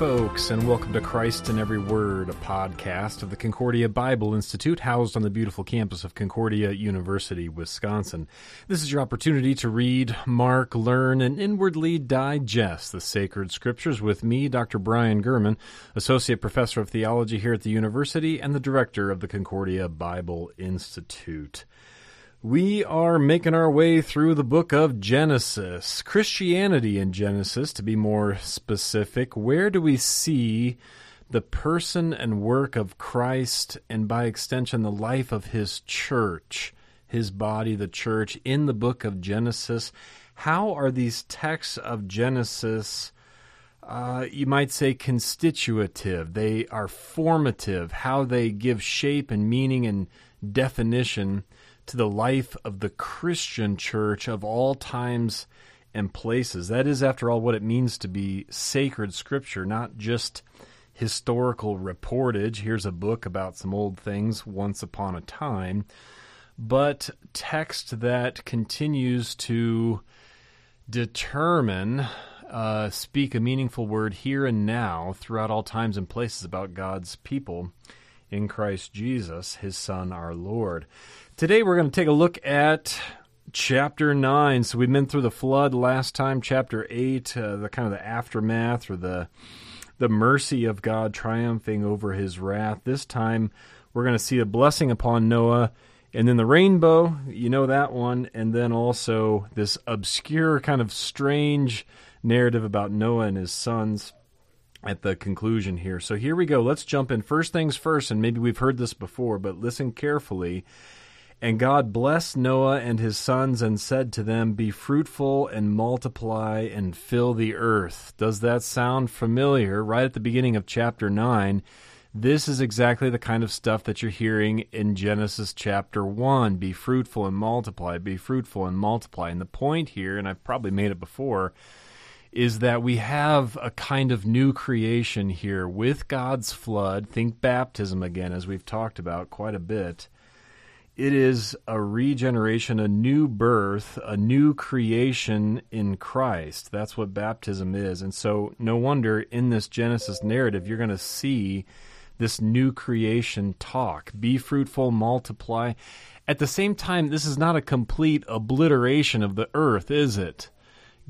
folks, and welcome to Christ in Every Word, a podcast of the Concordia Bible Institute housed on the beautiful campus of Concordia University, Wisconsin. This is your opportunity to read, mark, learn, and inwardly digest the sacred scriptures with me, Dr. Brian German, Associate Professor of Theology here at the University and the Director of the Concordia Bible Institute. We are making our way through the book of Genesis. Christianity in Genesis, to be more specific. Where do we see the person and work of Christ, and by extension, the life of his church, his body, the church, in the book of Genesis? How are these texts of Genesis? Uh, you might say constitutive. They are formative, how they give shape and meaning and definition to the life of the Christian church of all times and places. That is, after all, what it means to be sacred scripture, not just historical reportage. Here's a book about some old things once upon a time, but text that continues to determine, uh, speak a meaningful word here and now throughout all times and places about God's people in Christ Jesus, his Son, our Lord. Today we're going to take a look at chapter 9. So we've been through the flood last time, chapter 8, uh, the kind of the aftermath or the the mercy of God triumphing over his wrath. This time we're going to see a blessing upon Noah and then the rainbow, you know that one, and then also this obscure kind of strange narrative about Noah and his sons at the conclusion here. So here we go. Let's jump in. First things first, and maybe we've heard this before, but listen carefully. And God blessed Noah and his sons and said to them, Be fruitful and multiply and fill the earth. Does that sound familiar? Right at the beginning of chapter 9, this is exactly the kind of stuff that you're hearing in Genesis chapter 1. Be fruitful and multiply, be fruitful and multiply. And the point here, and I've probably made it before, is that we have a kind of new creation here with God's flood. Think baptism again, as we've talked about quite a bit it is a regeneration, a new birth, a new creation in Christ. That's what baptism is. And so, no wonder in this Genesis narrative, you're going to see this new creation talk be fruitful, multiply. At the same time, this is not a complete obliteration of the earth, is it?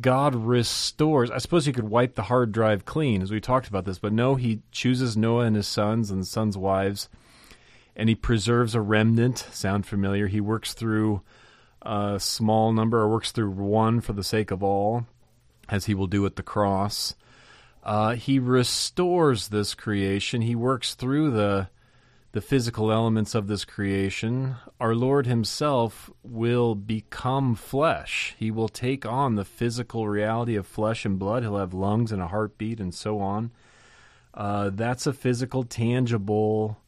God restores. I suppose you could wipe the hard drive clean, as we talked about this, but no, he chooses Noah and his sons and sons' wives and he preserves a remnant. Sound familiar? He works through a small number, or works through one for the sake of all, as he will do at the cross. Uh, he restores this creation. He works through the the physical elements of this creation. Our Lord Himself will become flesh. He will take on the physical reality of flesh and blood. He'll have lungs and a heartbeat and so on. Uh, that's a physical, tangible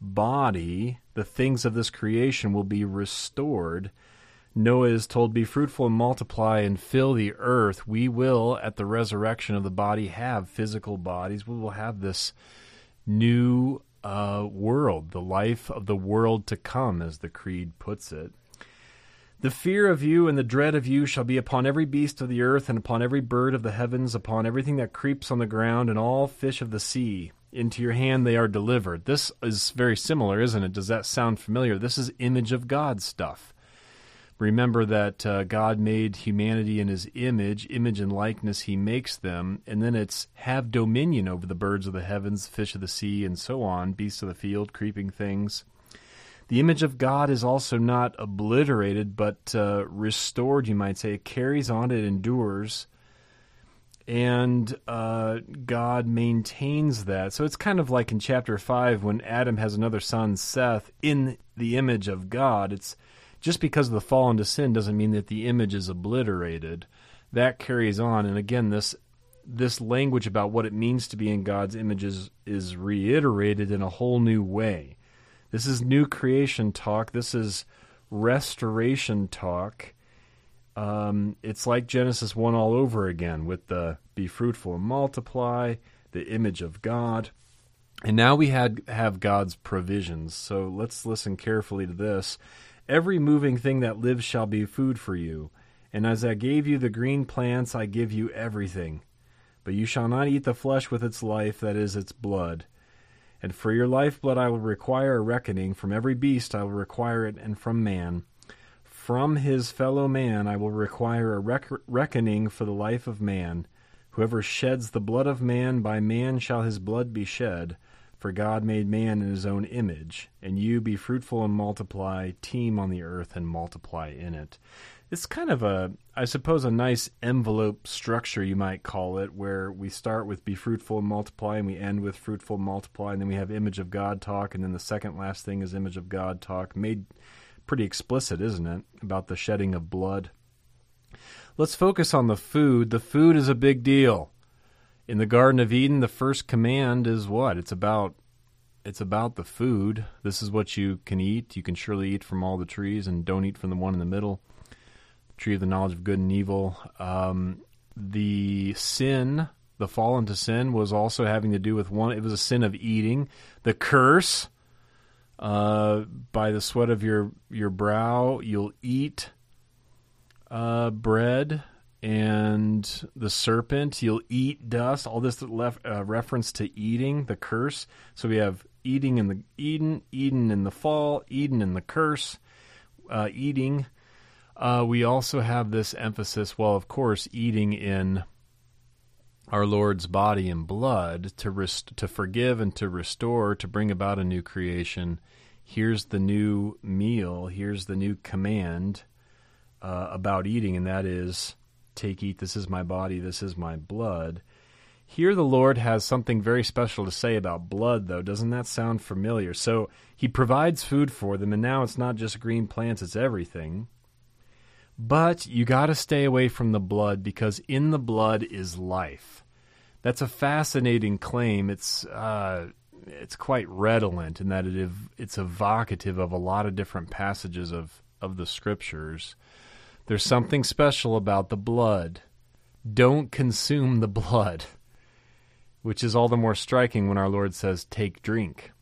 body, the things of this creation will be restored. Noah is told, Be fruitful and multiply and fill the earth. We will, at the resurrection of the body, have physical bodies. We will have this new uh, world, the life of the world to come, as the Creed puts it. The fear of you and the dread of you shall be upon every beast of the earth, and upon every bird of the heavens, upon everything that creeps on the ground, and all fish of the sea into your hand they are delivered. This is very similar, isn't it? Does that sound familiar? This is image of God stuff. Remember that uh, God made humanity in his image, image and likeness he makes them, and then it's have dominion over the birds of the heavens, fish of the sea, and so on, beasts of the field, creeping things. The image of God is also not obliterated, but uh, restored, you might say. It carries on, it endures and uh, God maintains that. So it's kind of like in chapter 5 when Adam has another son, Seth, in the image of God. It's just because of the fall into sin doesn't mean that the image is obliterated. That carries on. And again, this this language about what it means to be in God's image is, is reiterated in a whole new way. This is new creation talk. This is restoration talk um, it's like Genesis 1 all over again with the be fruitful and multiply, the image of God. And now we had have God's provisions. So let's listen carefully to this. Every moving thing that lives shall be food for you. And as I gave you the green plants, I give you everything. But you shall not eat the flesh with its life, that is, its blood. And for your lifeblood I will require a reckoning. From every beast I will require it, and from man. From his fellow man I will require a rec- reckoning for the life of man. Whoever sheds the blood of man, by man shall his blood be shed. For God made man in his own image, and you be fruitful and multiply, teem on the earth and multiply in it. It's kind of a, I suppose, a nice envelope structure, you might call it, where we start with be fruitful and multiply, and we end with fruitful and multiply, and then we have image of God talk, and then the second last thing is image of God talk, made pretty explicit, isn't it, about the shedding of blood. Let's focus on the food. The food is a big deal in the Garden of Eden, the first command is what? It's about it's about the food. This is what you can eat. You can surely eat from all the trees, and don't eat from the one in the middle. Tree of the knowledge of good and evil. Um, the sin, the fall into sin, was also having to do with one. It was a sin of eating. The curse, uh, by the sweat of your your brow, you'll eat uh, bread and the serpent, you'll eat dust. All this left, uh, reference to eating, the curse. So we have eating in the Eden, Eden in the fall, Eden in the curse, uh, eating. Uh, we also have this emphasis, well, of course, eating in our Lord's body and blood to rest- to forgive and to restore, to bring about a new creation. Here's the new meal. Here's the new command uh, about eating, and that is Take, eat, this is my body, this is my blood. Here, the Lord has something very special to say about blood, though. Doesn't that sound familiar? So, He provides food for them, and now it's not just green plants, it's everything. But you got to stay away from the blood because in the blood is life. That's a fascinating claim. It's uh, it's quite redolent in that it it's evocative of a lot of different passages of of the scriptures. There's something special about the blood. Don't consume the blood, which is all the more striking when our Lord says, Take drink.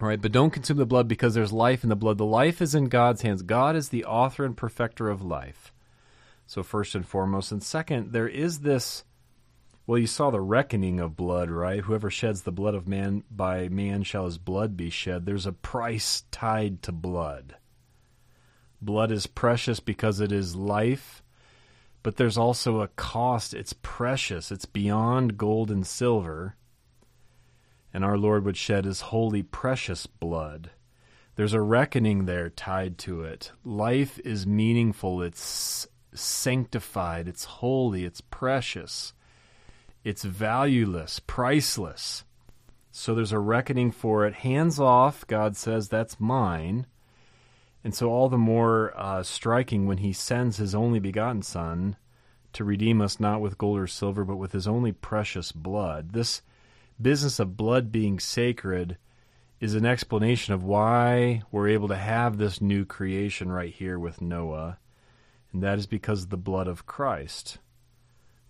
Right, but don't consume the blood because there's life in the blood. The life is in God's hands. God is the author and perfecter of life. So, first and foremost. And second, there is this well, you saw the reckoning of blood, right? Whoever sheds the blood of man, by man shall his blood be shed. There's a price tied to blood. Blood is precious because it is life, but there's also a cost. It's precious, it's beyond gold and silver. And our Lord would shed his holy, precious blood. There's a reckoning there tied to it. Life is meaningful, it's sanctified, it's holy, it's precious, it's valueless, priceless. So there's a reckoning for it. Hands off, God says, that's mine. And so, all the more uh, striking when he sends his only begotten Son to redeem us not with gold or silver, but with his only precious blood. This business of blood being sacred is an explanation of why we're able to have this new creation right here with Noah, and that is because of the blood of Christ,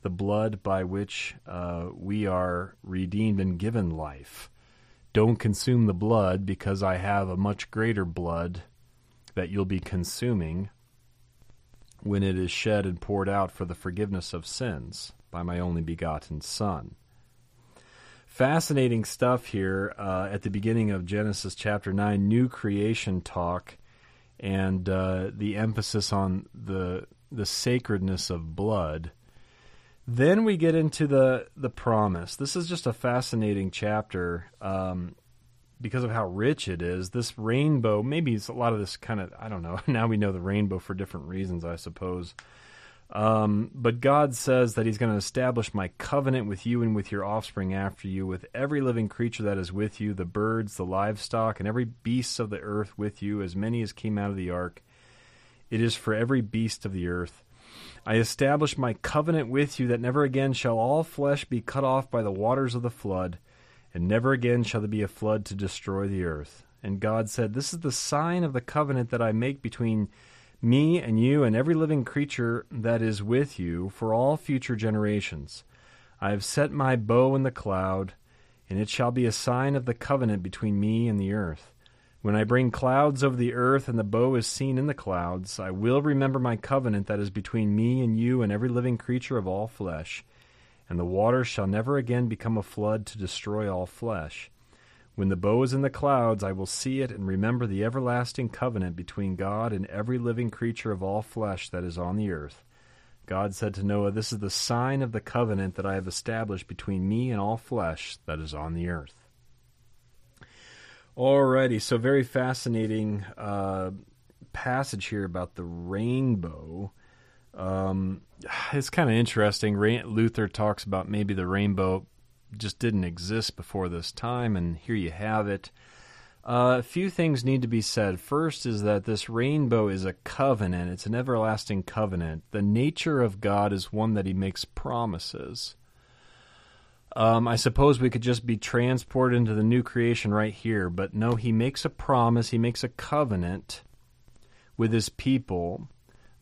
the blood by which uh, we are redeemed and given life. Don't consume the blood because I have a much greater blood that you'll be consuming when it is shed and poured out for the forgiveness of sins by my only begotten Son. Fascinating stuff here uh, at the beginning of Genesis chapter 9, new creation talk, and uh, the emphasis on the, the sacredness of blood. Then we get into the, the promise. This is just a fascinating chapter. Um, because of how rich it is, this rainbow, maybe it's a lot of this kind of, I don't know. Now we know the rainbow for different reasons, I suppose. Um, but God says that He's going to establish my covenant with you and with your offspring after you, with every living creature that is with you, the birds, the livestock, and every beast of the earth with you, as many as came out of the ark. It is for every beast of the earth. I establish my covenant with you that never again shall all flesh be cut off by the waters of the flood and never again shall there be a flood to destroy the earth. And God said, This is the sign of the covenant that I make between me and you and every living creature that is with you for all future generations. I have set my bow in the cloud, and it shall be a sign of the covenant between me and the earth. When I bring clouds over the earth and the bow is seen in the clouds, I will remember my covenant that is between me and you and every living creature of all flesh and the waters shall never again become a flood to destroy all flesh. When the bow is in the clouds, I will see it and remember the everlasting covenant between God and every living creature of all flesh that is on the earth. God said to Noah, This is the sign of the covenant that I have established between me and all flesh that is on the earth. Alrighty, so very fascinating uh, passage here about the rainbow. Um, it's kind of interesting. Luther talks about maybe the rainbow just didn't exist before this time, and here you have it. Uh, a few things need to be said. First is that this rainbow is a covenant, it's an everlasting covenant. The nature of God is one that He makes promises. Um, I suppose we could just be transported into the new creation right here, but no, He makes a promise, He makes a covenant with His people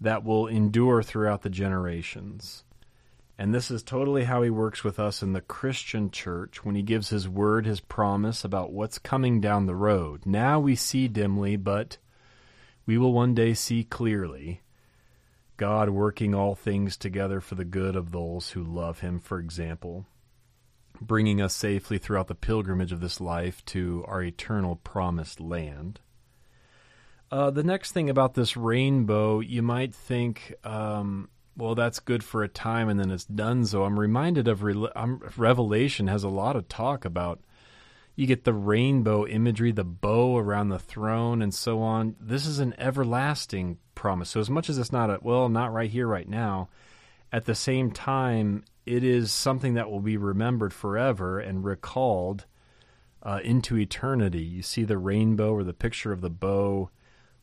that will endure throughout the generations. And this is totally how he works with us in the Christian church when he gives his word, his promise about what's coming down the road. Now we see dimly, but we will one day see clearly. God working all things together for the good of those who love him, for example, bringing us safely throughout the pilgrimage of this life to our eternal promised land. Uh, the next thing about this rainbow, you might think, um, well, that's good for a time and then it's done. So I'm reminded of Re- um, Revelation has a lot of talk about you get the rainbow imagery, the bow around the throne, and so on. This is an everlasting promise. So as much as it's not a well, not right here, right now, at the same time, it is something that will be remembered forever and recalled uh, into eternity. You see the rainbow or the picture of the bow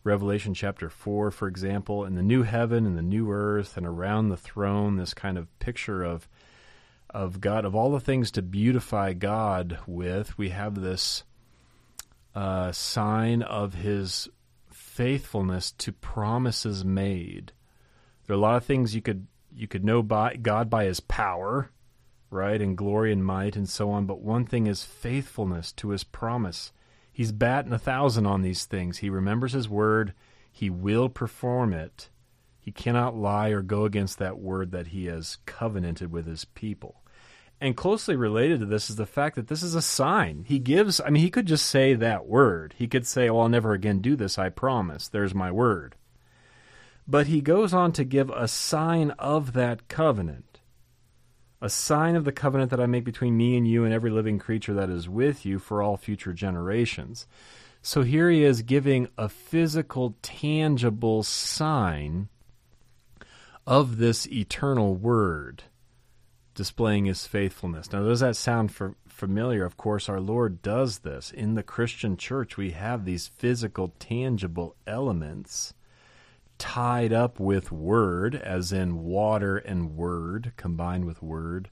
Revelation chapter 4, for example, in the new heaven and the new earth and around the throne, this kind of picture of of God, of all the things to beautify God with, we have this uh, sign of his faithfulness to promises made. There are a lot of things you could you could know by God by his power, right, and glory and might and so on, but one thing is faithfulness to his promise. He's batting a thousand on these things. He remembers his word. He will perform it. He cannot lie or go against that word that he has covenanted with his people. And closely related to this is the fact that this is a sign. He gives, I mean, he could just say that word. He could say, Well, I'll never again do this, I promise. There's my word. But he goes on to give a sign of that covenant a sign of the covenant that I make between me and you and every living creature that is with you for all future generations. So here he is giving a physical, tangible sign of this eternal word, displaying his faithfulness. Now, does that sound familiar? Of course, our Lord does this. In the Christian church, we have these physical, tangible elements tied up with word, as in water and word combined with word,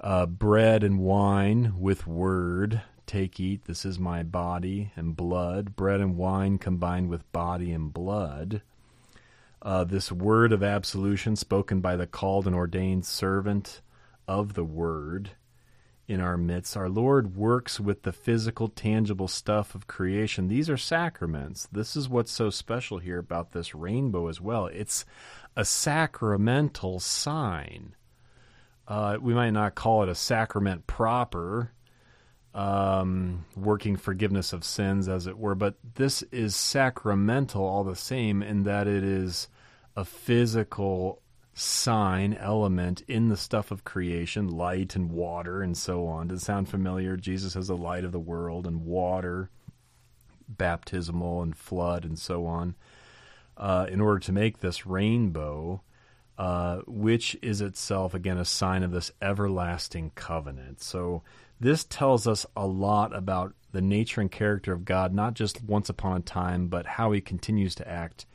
uh, bread and wine with word. Take, eat, this is my body and blood. Bread and wine combined with body and blood. Uh, this word of absolution spoken by the called and ordained servant of the word in our midst. Our Lord works with the physical, tangible stuff of creation. These are sacraments. This is what's so special here about this rainbow as well. It's a sacramental sign. Uh, we might not call it a sacrament proper, um, working forgiveness of sins, as it were, but this is sacramental all the same in that it is a physical sign element in the stuff of creation, light and water and so on. Does it sound familiar? Jesus is the light of the world and water, baptismal and flood and so on, uh, in order to make this rainbow, uh, which is itself, again, a sign of this everlasting covenant. So this tells us a lot about the nature and character of God, not just once upon a time, but how he continues to act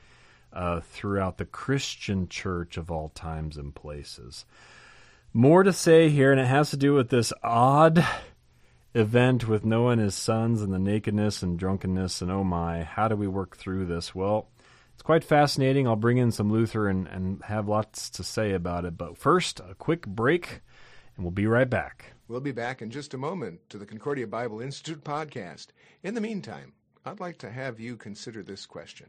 uh, throughout the Christian church of all times and places. More to say here, and it has to do with this odd event with Noah and his sons and the nakedness and drunkenness, and oh my, how do we work through this? Well, it's quite fascinating. I'll bring in some Luther and, and have lots to say about it. But first, a quick break, and we'll be right back. We'll be back in just a moment to the Concordia Bible Institute podcast. In the meantime, I'd like to have you consider this question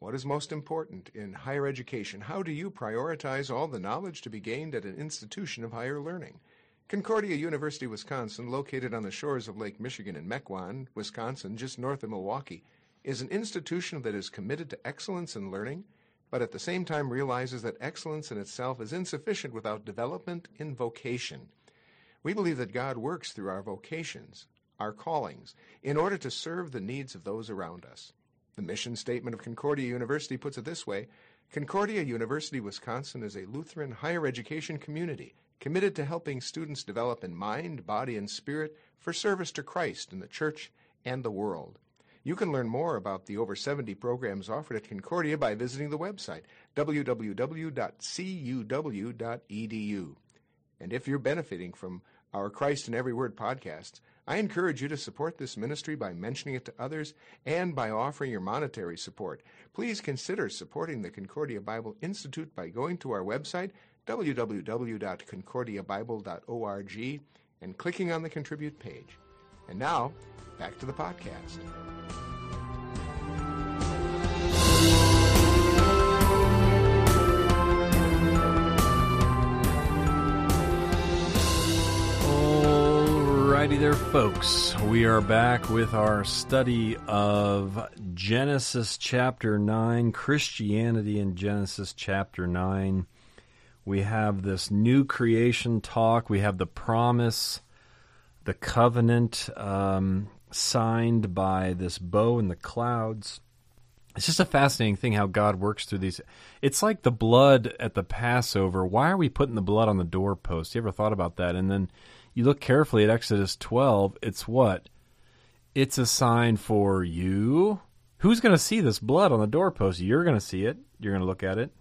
What is most important in higher education? How do you prioritize all the knowledge to be gained at an institution of higher learning? Concordia University, Wisconsin, located on the shores of Lake Michigan in Mequon, Wisconsin, just north of Milwaukee, is an institution that is committed to excellence in learning, but at the same time realizes that excellence in itself is insufficient without development in vocation. We believe that God works through our vocations, our callings, in order to serve the needs of those around us. The mission statement of Concordia University puts it this way Concordia University, Wisconsin is a Lutheran higher education community committed to helping students develop in mind, body, and spirit for service to Christ in the church and the world. You can learn more about the over 70 programs offered at Concordia by visiting the website www.cuw.edu. And if you're benefiting from our Christ in Every Word podcasts, I encourage you to support this ministry by mentioning it to others and by offering your monetary support. Please consider supporting the Concordia Bible Institute by going to our website, www.concordiabible.org, and clicking on the Contribute page. And now, back to the podcast. Alrighty there, folks. We are back with our study of Genesis chapter 9, Christianity in Genesis chapter 9. We have this new creation talk. We have the promise, the covenant um, signed by this bow in the clouds. It's just a fascinating thing how God works through these. It's like the blood at the Passover. Why are we putting the blood on the doorpost? You ever thought about that? And then you look carefully at Exodus 12, it's what? It's a sign for you. Who's going to see this blood on the doorpost? You're going to see it. You're going to look at it.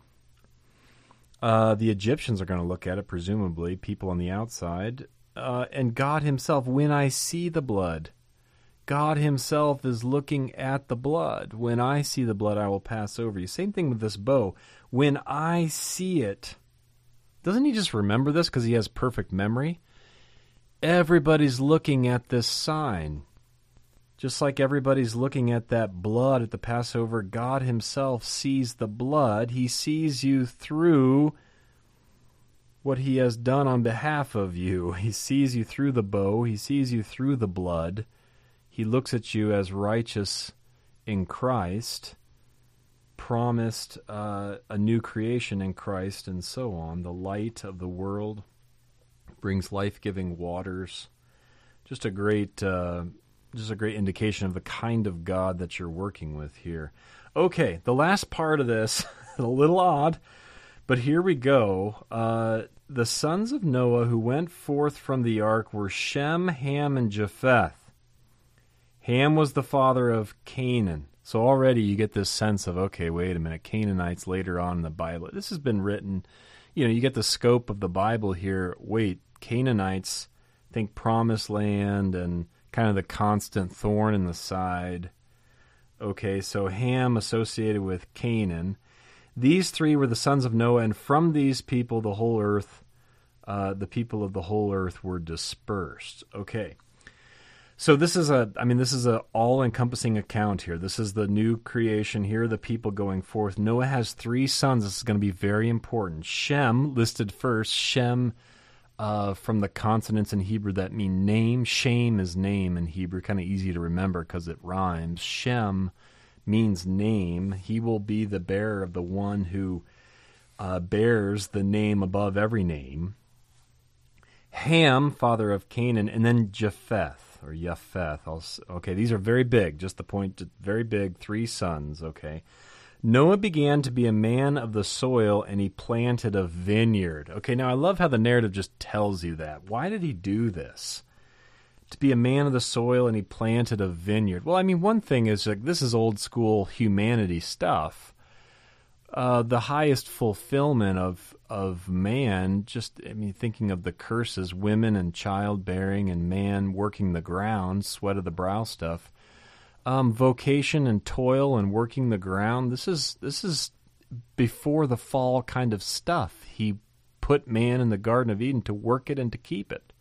Uh, the Egyptians are going to look at it, presumably, people on the outside. Uh, and God Himself, when I see the blood, God Himself is looking at the blood. When I see the blood, I will pass over you. Same thing with this bow. When I see it, doesn't He just remember this because He has perfect memory? Everybody's looking at this sign. Just like everybody's looking at that blood at the Passover, God Himself sees the blood. He sees you through what He has done on behalf of you. He sees you through the bow, He sees you through the blood. He looks at you as righteous in Christ, promised uh, a new creation in Christ, and so on. The light of the world brings life-giving waters. Just a great, uh, just a great indication of the kind of God that you're working with here. Okay, the last part of this, a little odd, but here we go. Uh, the sons of Noah who went forth from the ark were Shem, Ham, and Japheth. Ham was the father of Canaan. So already you get this sense of, okay, wait a minute, Canaanites later on in the Bible. This has been written, you know, you get the scope of the Bible here. Wait, Canaanites, think promised land and kind of the constant thorn in the side. Okay, so Ham associated with Canaan. These three were the sons of Noah, and from these people, the whole earth, uh, the people of the whole earth were dispersed. Okay. So this is a, I mean, this is a all-encompassing account here. This is the new creation. Here are the people going forth. Noah has three sons. This is going to be very important. Shem listed first. Shem uh, from the consonants in Hebrew that mean name. Shame is name in Hebrew, kind of easy to remember because it rhymes. Shem means name. He will be the bearer of the one who uh, bears the name above every name. Ham, father of Canaan, and then Japheth or Japheth. okay, these are very big. Just the point, very big. Three sons. Okay. Noah began to be a man of the soil and he planted a vineyard. Okay, now I love how the narrative just tells you that. Why did he do this? To be a man of the soil and he planted a vineyard. Well, I mean, one thing is like this is old school humanity stuff. Uh, the highest fulfillment of of man, just I mean, thinking of the curses, women and childbearing and man working the ground, sweat of the brow stuff um, vocation and toil and working the ground. This is this is before the fall kind of stuff. He put man in the Garden of Eden to work it and to keep it.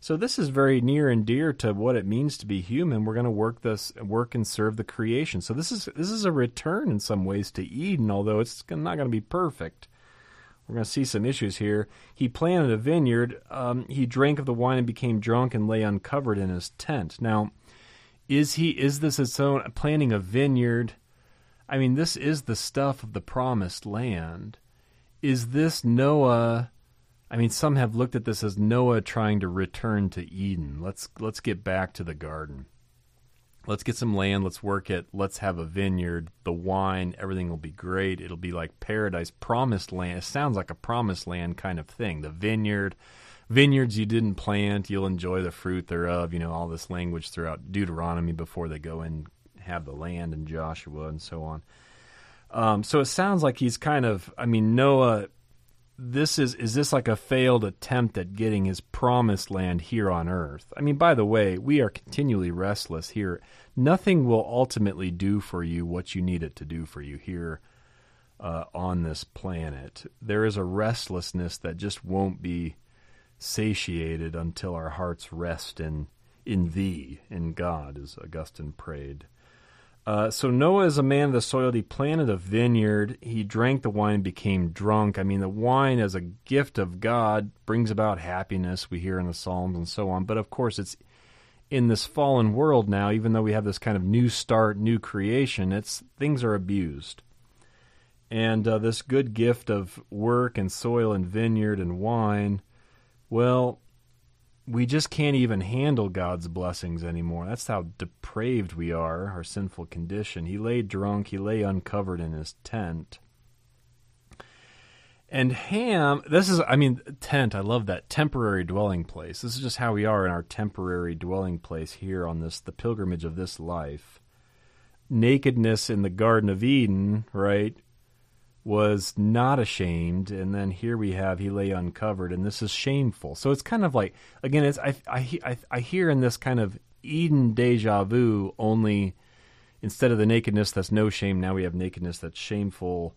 So this is very near and dear to what it means to be human. We're going to work this, work and serve the creation. So this is this is a return in some ways to Eden, although it's not going to be perfect. We're going to see some issues here. He planted a vineyard. Um, he drank of the wine and became drunk and lay uncovered in his tent. Now, is he? Is this its own planting a vineyard? I mean, this is the stuff of the promised land. Is this Noah? I mean, some have looked at this as Noah trying to return to Eden. Let's let's get back to the garden. Let's get some land. Let's work it. Let's have a vineyard. The wine, everything will be great. It'll be like paradise, promised land. It sounds like a promised land kind of thing. The vineyard, vineyards you didn't plant, you'll enjoy the fruit thereof. You know all this language throughout Deuteronomy before they go and have the land and Joshua and so on. Um, so it sounds like he's kind of. I mean, Noah this is is this like a failed attempt at getting his promised land here on earth? I mean, by the way, we are continually restless here. Nothing will ultimately do for you what you need it to do for you here uh, on this planet. There is a restlessness that just won't be satiated until our hearts rest in in thee, in God, as Augustine prayed. Uh, so Noah is a man of the soil. He planted a vineyard. He drank the wine became drunk. I mean, the wine as a gift of God brings about happiness. We hear in the Psalms and so on. But of course, it's in this fallen world now. Even though we have this kind of new start, new creation, it's things are abused. And uh, this good gift of work and soil and vineyard and wine, well, we just can't even handle God's blessings anymore. That's how depraved we are, our sinful condition. He lay drunk, he lay uncovered in his tent. And Ham, this is, I mean, tent, I love that temporary dwelling place. This is just how we are in our temporary dwelling place here on this, the pilgrimage of this life. Nakedness in the Garden of Eden, right? Was not ashamed, and then here we have he lay uncovered, and this is shameful. So it's kind of like again, it's I I I, I hear in this kind of Eden deja vu only instead of the nakedness that's no shame, now we have nakedness that's shameful.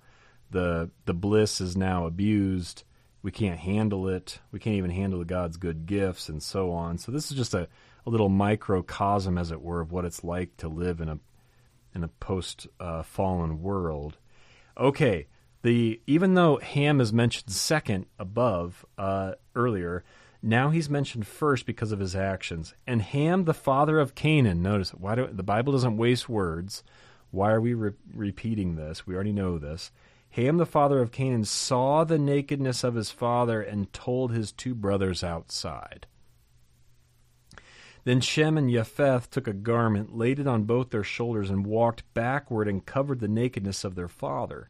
The the bliss is now abused. We can't handle it. We can't even handle the God's good gifts and so on. So this is just a, a little microcosm, as it were, of what it's like to live in a in a post uh, fallen world. Okay, the even though Ham is mentioned second above uh, earlier, now he's mentioned first because of his actions. And Ham, the father of Canaan, notice why do the Bible doesn't waste words. Why are we re- repeating this? We already know this. Ham, the father of Canaan, saw the nakedness of his father and told his two brothers outside. Then Shem and Japheth took a garment, laid it on both their shoulders, and walked backward and covered the nakedness of their father.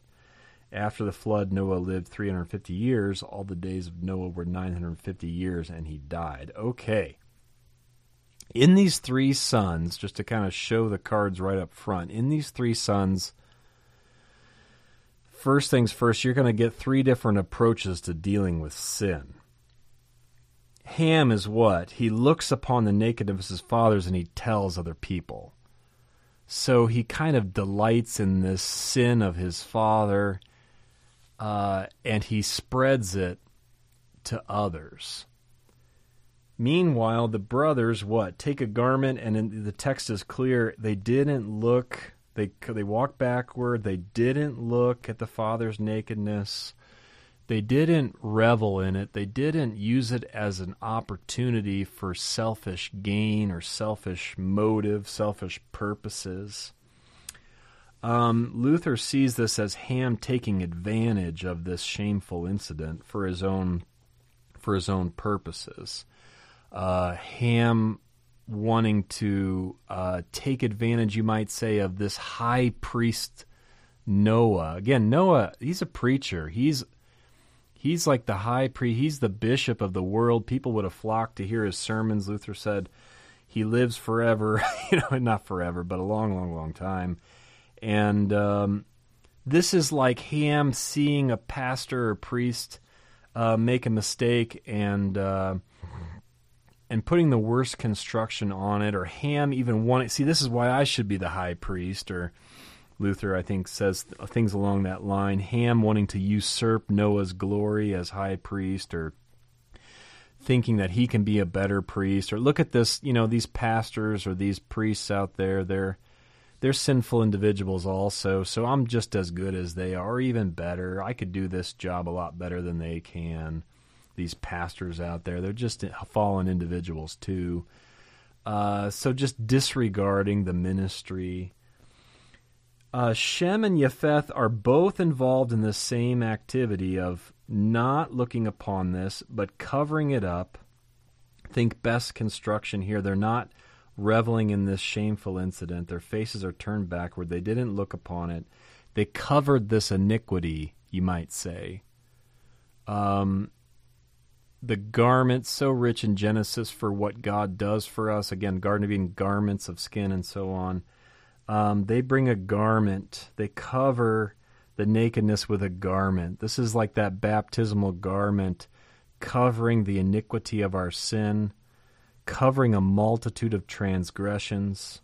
After the flood, Noah lived 350 years. All the days of Noah were 950 years, and he died. Okay. In these three sons, just to kind of show the cards right up front, in these three sons, first things first, you're going to get three different approaches to dealing with sin. Ham is what? He looks upon the nakedness of his fathers and he tells other people. So he kind of delights in this sin of his father uh, and he spreads it to others. Meanwhile, the brothers what take a garment, and the text is clear. They didn't look. They they walked backward. They didn't look at the father's nakedness. They didn't revel in it. They didn't use it as an opportunity for selfish gain or selfish motive, selfish purposes. Um, Luther sees this as Ham taking advantage of this shameful incident for his own for his own purposes. Uh, Ham wanting to uh, take advantage, you might say, of this high priest Noah. Again, Noah, he's a preacher. He's he's like the high priest. He's the bishop of the world. People would have flocked to hear his sermons. Luther said He lives forever, you know, not forever, but a long, long, long time. And um, this is like Ham seeing a pastor or priest uh, make a mistake and uh, and putting the worst construction on it, or Ham even wanting. See, this is why I should be the high priest, or Luther, I think, says things along that line. Ham wanting to usurp Noah's glory as high priest, or thinking that he can be a better priest, or look at this, you know, these pastors or these priests out there, they're they're sinful individuals also, so I'm just as good as they are, even better. I could do this job a lot better than they can. These pastors out there, they're just fallen individuals too. Uh, so just disregarding the ministry. Uh, Shem and Japheth are both involved in the same activity of not looking upon this, but covering it up. Think best construction here. They're not reveling in this shameful incident. Their faces are turned backward. They didn't look upon it. They covered this iniquity, you might say. Um, the garment so rich in Genesis for what God does for us. Again, Garden of Eden, garments of skin and so on. Um, they bring a garment. They cover the nakedness with a garment. This is like that baptismal garment covering the iniquity of our sin covering a multitude of transgressions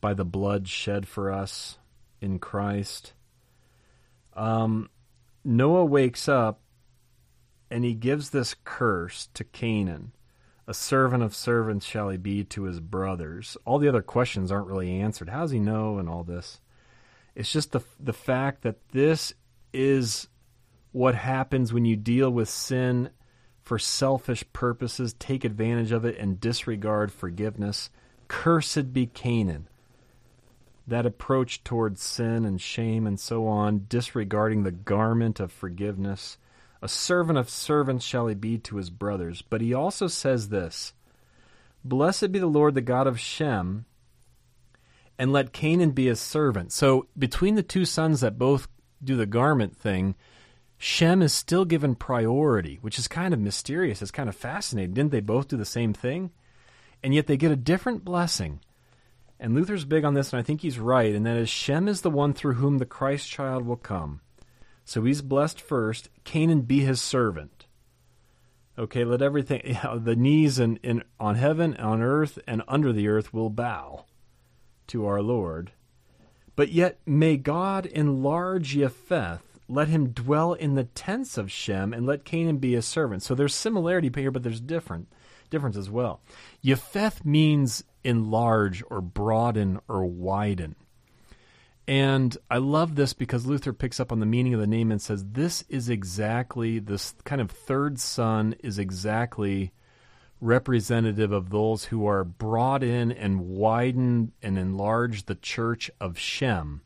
by the blood shed for us in Christ. Um, Noah wakes up and he gives this curse to Canaan. A servant of servants shall he be to his brothers. All the other questions aren't really answered. How does he know and all this? It's just the the fact that this is what happens when you deal with sin for selfish purposes, take advantage of it, and disregard forgiveness. Cursed be Canaan. That approach towards sin and shame and so on, disregarding the garment of forgiveness. A servant of servants shall he be to his brothers. But he also says this Blessed be the Lord, the God of Shem, and let Canaan be his servant. So between the two sons that both do the garment thing, Shem is still given priority, which is kind of mysterious. It's kind of fascinating. Didn't they both do the same thing? And yet they get a different blessing. And Luther's big on this, and I think he's right, and that is Shem is the one through whom the Christ child will come. So he's blessed first. Canaan be his servant. Okay, let everything, the knees in, in, on heaven, on earth, and under the earth will bow to our Lord. But yet may God enlarge Japheth let him dwell in the tents of Shem, and let Canaan be his servant. So there's similarity here, but there's different difference as well. Yefeth means enlarge or broaden or widen. And I love this because Luther picks up on the meaning of the name and says this is exactly this kind of third son is exactly representative of those who are brought in and widen and enlarge the church of Shem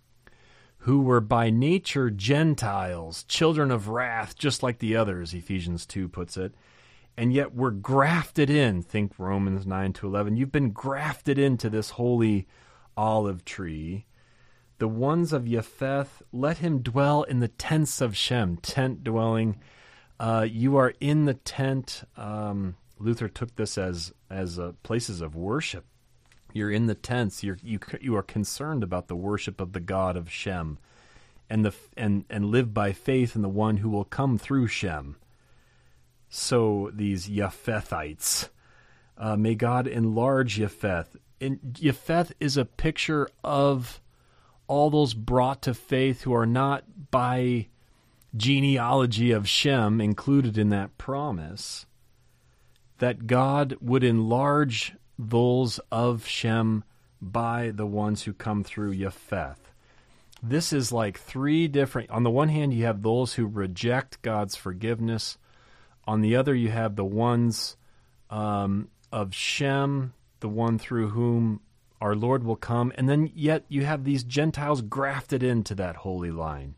who were by nature Gentiles, children of wrath, just like the others, Ephesians 2 puts it, and yet were grafted in. Think Romans 9 to 11. You've been grafted into this holy olive tree. The ones of Japheth, let him dwell in the tents of Shem, tent dwelling. Uh, you are in the tent. Um, Luther took this as as uh, places of worship. You're in the tents. You're, you you are concerned about the worship of the God of Shem, and the and and live by faith in the one who will come through Shem. So these Yephethites, uh, may God enlarge Yefeth. And Yefeth is a picture of all those brought to faith who are not by genealogy of Shem included in that promise. That God would enlarge those of Shem by the ones who come through Yefeth. This is like three different. On the one hand, you have those who reject God's forgiveness. On the other, you have the ones um, of Shem, the one through whom our Lord will come. And then, yet, you have these Gentiles grafted into that holy line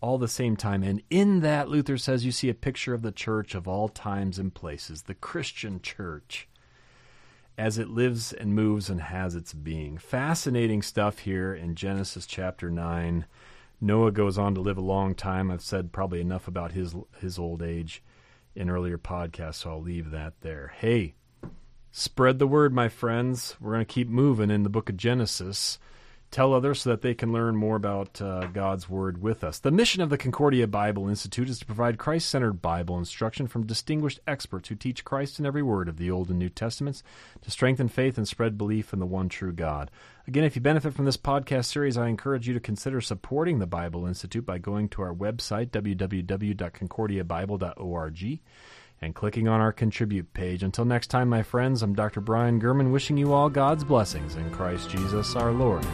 all the same time. And in that, Luther says, you see a picture of the church of all times and places, the Christian church as it lives and moves and has its being. Fascinating stuff here in Genesis chapter 9. Noah goes on to live a long time. I've said probably enough about his his old age in earlier podcasts, so I'll leave that there. Hey, Spread the word, my friends. We're going to keep moving in the book of Genesis. Tell others so that they can learn more about uh, God's Word with us. The mission of the Concordia Bible Institute is to provide Christ centered Bible instruction from distinguished experts who teach Christ in every word of the Old and New Testaments to strengthen faith and spread belief in the one true God. Again, if you benefit from this podcast series, I encourage you to consider supporting the Bible Institute by going to our website, www.concordiabible.org and clicking on our contribute page. Until next time, my friends, I'm Dr. Brian German wishing you all God's blessings in Christ Jesus our Lord.